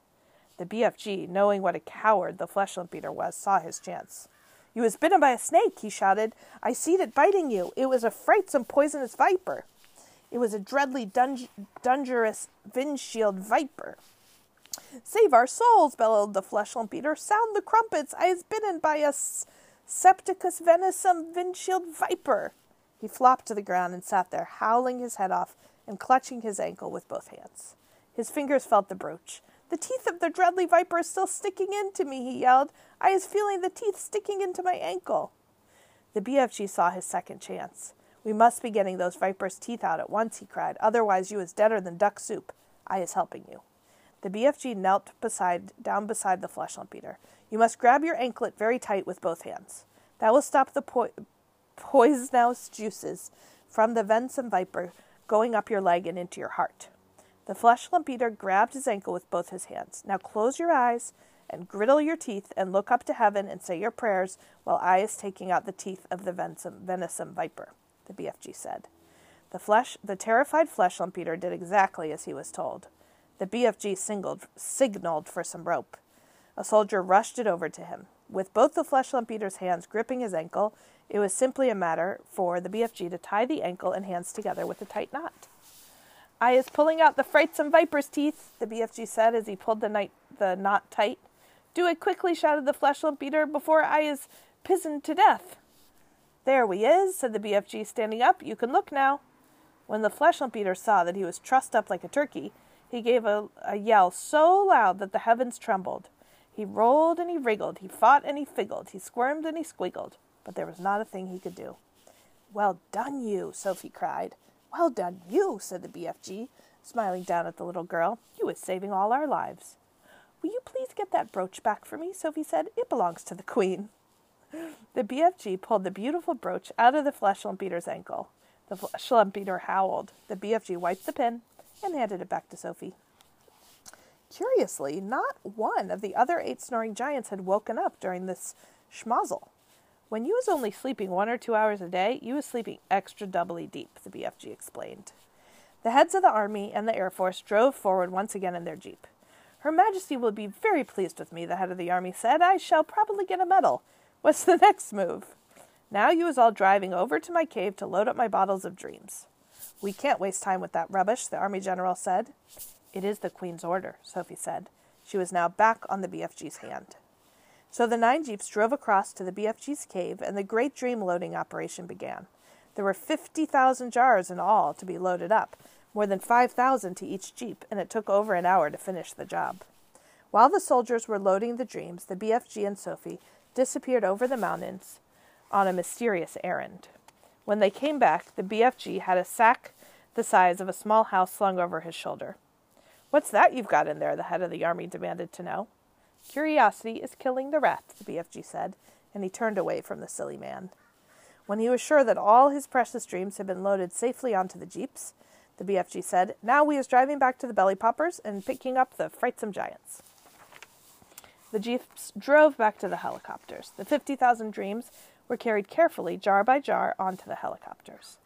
The BFG, knowing what a coward the flesh lump eater was, saw his chance. You was bitten by a snake, he shouted. I seed it biting you. It was a frightsome poisonous viper. It was a dreadly dun- dangerous windshield viper. Save our souls, bellowed the flesh lump eater. Sound the crumpets. I is bitten by a septicus venosum windshield viper. He flopped to the ground and sat there, howling his head off and clutching his ankle with both hands. His fingers felt the brooch. The teeth of the dreadly viper is still sticking into me, he yelled. I is feeling the teeth sticking into my ankle. The BFG saw his second chance. We must be getting those viper's teeth out at once, he cried. Otherwise, you is deader than duck soup. I is helping you. The BFG knelt beside, down beside the flesh lump eater. You must grab your anklet very tight with both hands. That will stop the po- poisonous juices from the venison viper going up your leg and into your heart. The flesh lump eater grabbed his ankle with both his hands. Now close your eyes and griddle your teeth and look up to heaven and say your prayers while I is taking out the teeth of the venison viper, the BFG said. The flesh the terrified flesh lump eater did exactly as he was told. The BFG singled, signaled for some rope. A soldier rushed it over to him. With both the flesh lump eater's hands gripping his ankle, it was simply a matter for the BFG to tie the ankle and hands together with a tight knot. I is pulling out the frightsome viper's teeth, the BFG said as he pulled the, the knot tight. Do it quickly, shouted the flesh lump eater, before I is pizened to death. There we is, said the BFG, standing up. You can look now. When the flesh lump eater saw that he was trussed up like a turkey, he gave a, a yell so loud that the heavens trembled. He rolled and he wriggled, he fought and he figgled, he squirmed and he squiggled, but there was not a thing he could do. Well done, you, Sophie cried. Well done, you, said the BFG, smiling down at the little girl. You was saving all our lives. Will you please get that brooch back for me? Sophie said. It belongs to the Queen. The BFG pulled the beautiful brooch out of the flesh lump eater's ankle. The flesh lump eater howled. The BFG wiped the pin and handed it back to Sophie. Curiously, not one of the other eight snoring giants had woken up during this schmozzle. When you was only sleeping one or two hours a day, you was sleeping extra doubly deep, the BFG explained. The heads of the Army and the Air Force drove forward once again in their jeep. Her Majesty will be very pleased with me, the head of the Army said. I shall probably get a medal. What's the next move? Now you is all driving over to my cave to load up my bottles of dreams. We can't waste time with that rubbish, the Army General said. It is the Queen's order, Sophie said. She was now back on the BFG's hand. So the nine jeeps drove across to the BFG's cave, and the great dream loading operation began. There were 50,000 jars in all to be loaded up, more than 5,000 to each jeep, and it took over an hour to finish the job. While the soldiers were loading the dreams, the BFG and Sophie disappeared over the mountains on a mysterious errand. When they came back, the BFG had a sack the size of a small house slung over his shoulder. What's that you've got in there? the head of the army demanded to know. Curiosity is killing the rat, the BFG said, and he turned away from the silly man. When he was sure that all his precious dreams had been loaded safely onto the jeeps, the BFG said, Now we is driving back to the belly poppers and picking up the frightsome giants. The jeeps drove back to the helicopters. The 50,000 dreams were carried carefully, jar by jar, onto the helicopters.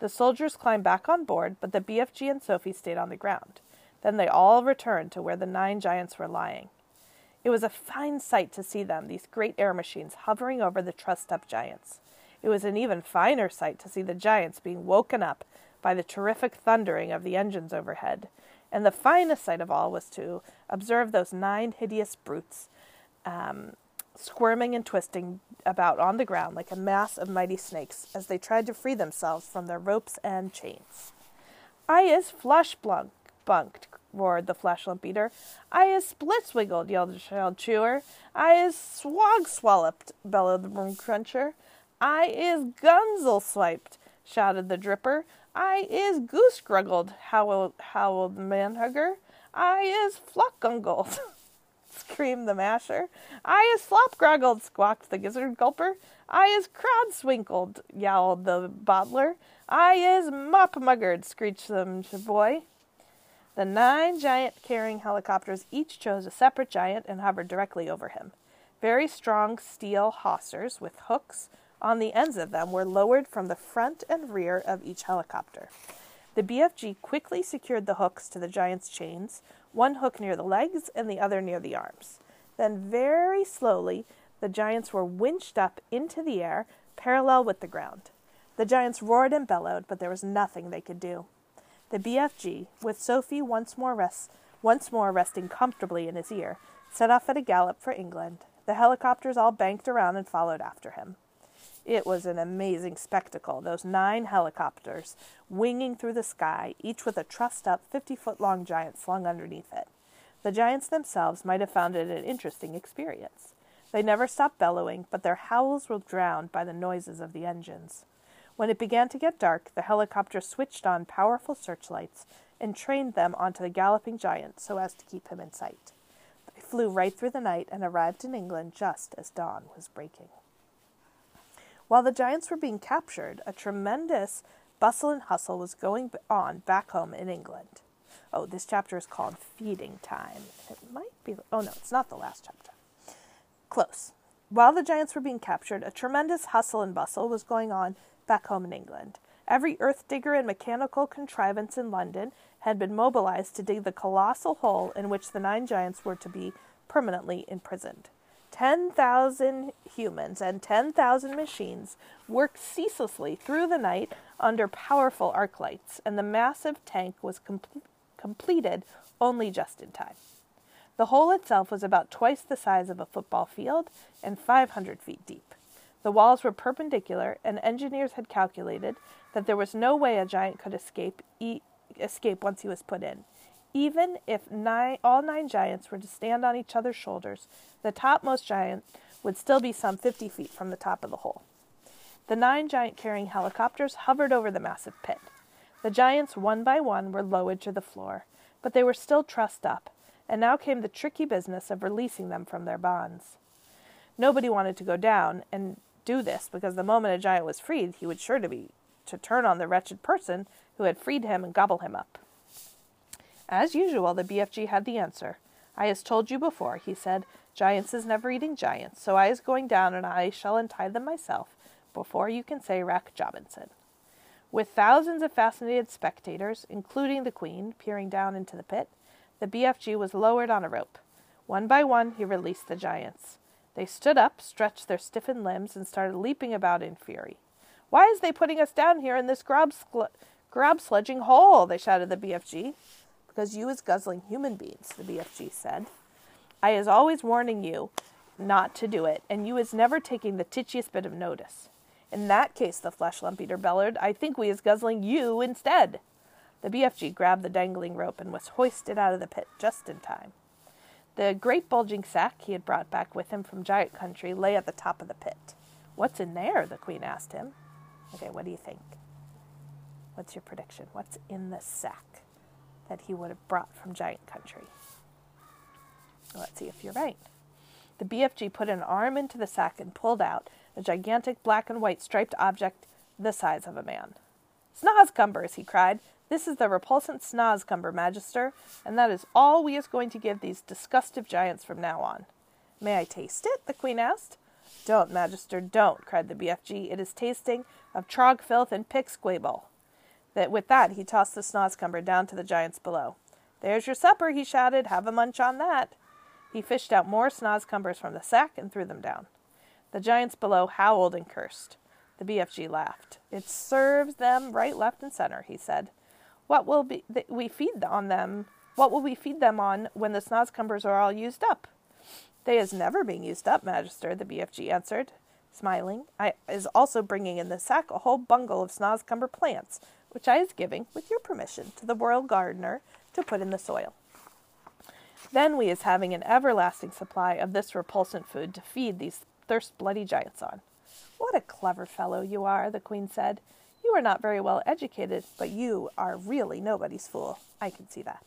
The soldiers climbed back on board, but the BFG and Sophie stayed on the ground. Then they all returned to where the nine giants were lying. It was a fine sight to see them, these great air machines hovering over the trussed up giants. It was an even finer sight to see the giants being woken up by the terrific thundering of the engines overhead. And the finest sight of all was to observe those nine hideous brutes um, squirming and twisting about on the ground like a mass of mighty snakes as they tried to free themselves from their ropes and chains. I is flush blunk, bunked, roared the flesh lump eater. I is split swiggled, yelled the shell chewer. I is swog swalloped, bellowed the broom cruncher. I is gunzel swiped, shouted the dripper. I is goose gruggled, howled, howled the man hugger. I is flock gungled. screamed the masher. I is slop groggled, squawked the gizzard gulper. I is crowd swinkled, yowled the bottler. I is mop muggered, screeched the boy. The nine giant carrying helicopters each chose a separate giant and hovered directly over him. Very strong steel hawsers with hooks on the ends of them were lowered from the front and rear of each helicopter. The BFG quickly secured the hooks to the giant's chains, one hook near the legs and the other near the arms. Then, very slowly, the giants were winched up into the air, parallel with the ground. The giants roared and bellowed, but there was nothing they could do. The BFG, with Sophie once more, rest, once more resting comfortably in his ear, set off at a gallop for England. The helicopters all banked around and followed after him. It was an amazing spectacle, those nine helicopters winging through the sky, each with a trussed up 50 foot long giant slung underneath it. The giants themselves might have found it an interesting experience. They never stopped bellowing, but their howls were drowned by the noises of the engines. When it began to get dark, the helicopter switched on powerful searchlights and trained them onto the galloping giant so as to keep him in sight. They flew right through the night and arrived in England just as dawn was breaking. While the giants were being captured, a tremendous bustle and hustle was going on back home in England. Oh, this chapter is called Feeding Time. It might be, oh no, it's not the last chapter. Close. While the giants were being captured, a tremendous hustle and bustle was going on back home in England. Every earth digger and mechanical contrivance in London had been mobilized to dig the colossal hole in which the nine giants were to be permanently imprisoned. 10,000 humans and 10,000 machines worked ceaselessly through the night under powerful arc lights, and the massive tank was com- completed only just in time. The hole itself was about twice the size of a football field and 500 feet deep. The walls were perpendicular, and engineers had calculated that there was no way a giant could escape, e- escape once he was put in. Even if nine, all nine giants were to stand on each other's shoulders, the topmost giant would still be some 50 feet from the top of the hole. The nine giant carrying helicopters hovered over the massive pit. The giants, one by one, were lowered to the floor, but they were still trussed up, and now came the tricky business of releasing them from their bonds. Nobody wanted to go down and do this because the moment a giant was freed, he would sure to be to turn on the wretched person who had freed him and gobble him up. As usual, the BFG had the answer. I has told you before, he said, giants is never eating giants, so I is going down and I shall untie them myself before you can say Rack Jobinson. With thousands of fascinated spectators, including the Queen, peering down into the pit, the BFG was lowered on a rope. One by one, he released the giants. They stood up, stretched their stiffened limbs, and started leaping about in fury. Why is they putting us down here in this grab, grab sledging hole? They shouted the BFG because you is guzzling human beings, the BFG said. I is always warning you not to do it, and you is never taking the titchiest bit of notice. In that case, the flesh lump eater bellowed, I think we is guzzling you instead. The BFG grabbed the dangling rope and was hoisted out of the pit just in time. The great bulging sack he had brought back with him from Giant Country lay at the top of the pit. What's in there? the Queen asked him. Okay, what do you think? What's your prediction? What's in the sack? That he would have brought from giant country. Let's see if you're right. The BFG put an arm into the sack and pulled out a gigantic black and white striped object the size of a man. Snozzcumbers, he cried. This is the repulsant Snozzcumber, Majester, and that is all we is going to give these disgustive giants from now on. May I taste it? the queen asked. Don't, Majester, don't, cried the BFG. It is tasting of trog filth and pick squable. That with that he tossed the Snozzcumber down to the giants below. There's your supper, he shouted. Have a munch on that. He fished out more Snozzcumbers from the sack and threw them down. The giants below howled and cursed. The BFG laughed. It serves them right, left, and center, he said. What will be, we feed on them? What will we feed them on when the Snozzcumbers are all used up? They is never being used up, Majester, the BFG answered, smiling. I is also bringing in the sack a whole bungle of Snozzcumber plants, which I is giving, with your permission, to the royal gardener to put in the soil. Then we is having an everlasting supply of this repulsant food to feed these thirst bloody giants on. What a clever fellow you are, the queen said. You are not very well educated, but you are really nobody's fool. I can see that.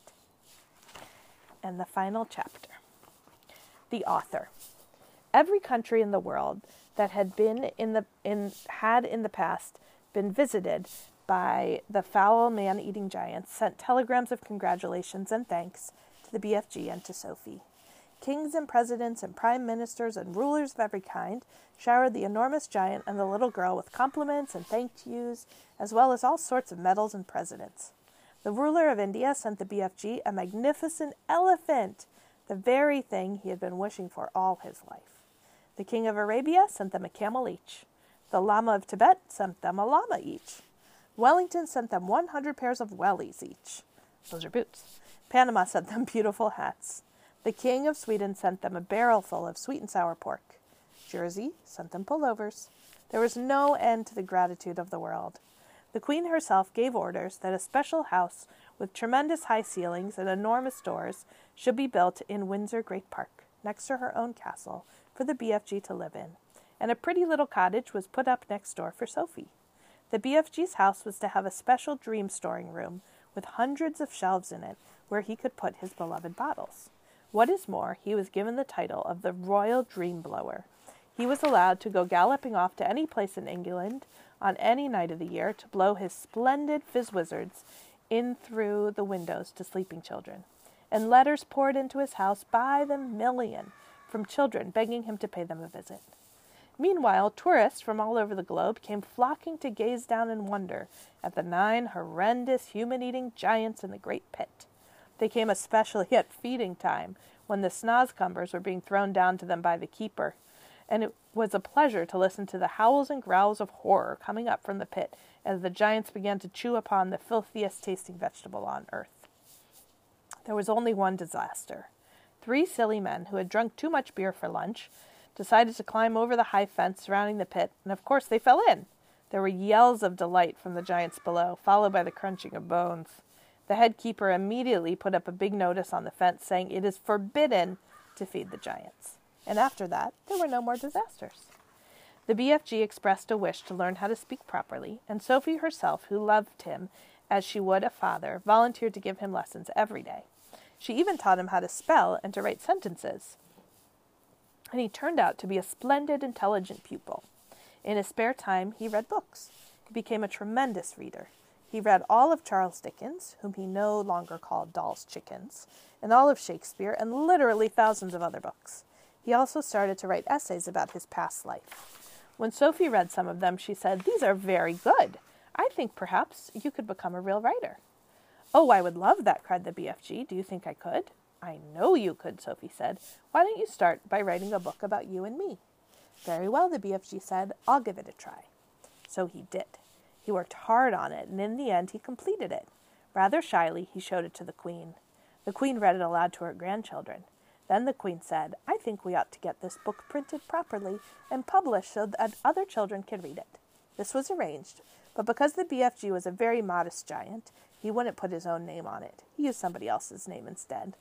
And the final chapter. The author. Every country in the world that had been in the in had in the past been visited by the foul man eating giants sent telegrams of congratulations and thanks to the BFG and to Sophie. Kings and presidents and prime ministers and rulers of every kind showered the enormous giant and the little girl with compliments and thank yous, as well as all sorts of medals and presidents. The ruler of India sent the BFG a magnificent elephant, the very thing he had been wishing for all his life. The king of Arabia sent them a camel each. The Lama of Tibet sent them a llama each. Wellington sent them 100 pairs of wellies each. Those are boots. Panama sent them beautiful hats. The King of Sweden sent them a barrel full of sweet and sour pork. Jersey sent them pullovers. There was no end to the gratitude of the world. The Queen herself gave orders that a special house with tremendous high ceilings and enormous doors should be built in Windsor Great Park, next to her own castle, for the BFG to live in, and a pretty little cottage was put up next door for Sophie. The BFG's house was to have a special dream storing room with hundreds of shelves in it where he could put his beloved bottles. What is more, he was given the title of the Royal Dream Blower. He was allowed to go galloping off to any place in England on any night of the year to blow his splendid phizzwizards in through the windows to sleeping children. And letters poured into his house by the million from children begging him to pay them a visit. Meanwhile, tourists from all over the globe came flocking to gaze down in wonder at the nine horrendous human eating giants in the great pit. They came especially at feeding time, when the snozzcumbers were being thrown down to them by the keeper, and it was a pleasure to listen to the howls and growls of horror coming up from the pit as the giants began to chew upon the filthiest tasting vegetable on earth. There was only one disaster. Three silly men who had drunk too much beer for lunch decided to climb over the high fence surrounding the pit, and of course they fell in. There were yells of delight from the giants below, followed by the crunching of bones. The head keeper immediately put up a big notice on the fence saying it is forbidden to feed the giants. And after that, there were no more disasters. The BFG expressed a wish to learn how to speak properly, and Sophie herself, who loved him as she would a father, volunteered to give him lessons every day. She even taught him how to spell and to write sentences. And he turned out to be a splendid, intelligent pupil. In his spare time, he read books. He became a tremendous reader. He read all of Charles Dickens, whom he no longer called Dahl's Chickens, and all of Shakespeare, and literally thousands of other books. He also started to write essays about his past life. When Sophie read some of them, she said, These are very good. I think perhaps you could become a real writer. Oh, I would love that, cried the BFG. Do you think I could? I know you could, Sophie said. Why don't you start by writing a book about you and me? Very well, the BFG said. I'll give it a try. So he did. He worked hard on it, and in the end he completed it. Rather shyly, he showed it to the Queen. The Queen read it aloud to her grandchildren. Then the Queen said, I think we ought to get this book printed properly and published so that other children can read it. This was arranged, but because the BFG was a very modest giant, he wouldn't put his own name on it. He used somebody else's name instead.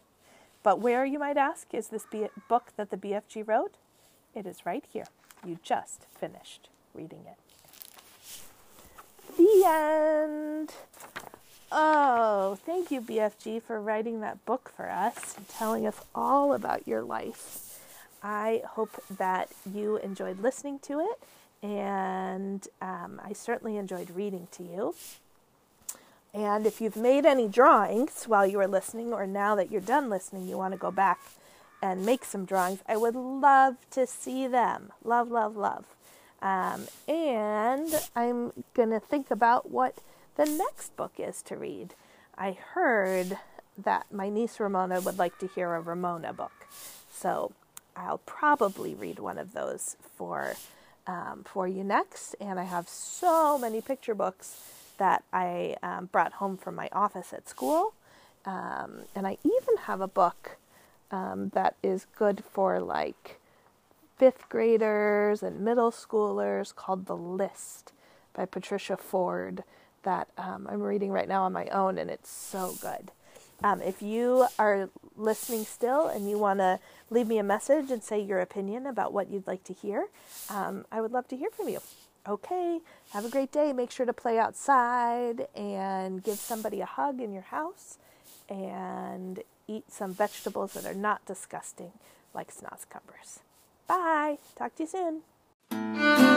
But where, you might ask, is this book that the BFG wrote? It is right here. You just finished reading it. The end. Oh, thank you, BFG, for writing that book for us and telling us all about your life. I hope that you enjoyed listening to it, and um, I certainly enjoyed reading to you. And if you've made any drawings while you were listening, or now that you're done listening, you want to go back and make some drawings, I would love to see them. Love, love, love. Um, and I'm going to think about what the next book is to read. I heard that my niece Ramona would like to hear a Ramona book. So I'll probably read one of those for um, for you next. And I have so many picture books that I um, brought home from my office at school. Um, and I even have a book um, that is good for like fifth graders and middle schoolers called The List by Patricia Forde that um, I'm reading right now on my own, and it's so good. Um, if you are listening still and you want to leave me a message and say your opinion about what you'd like to hear, um, I would love to hear from you. Okay, have a great day. Make sure to play outside and give somebody a hug in your house and eat some vegetables that are not disgusting like snozzcumbers. Bye. Talk to you soon.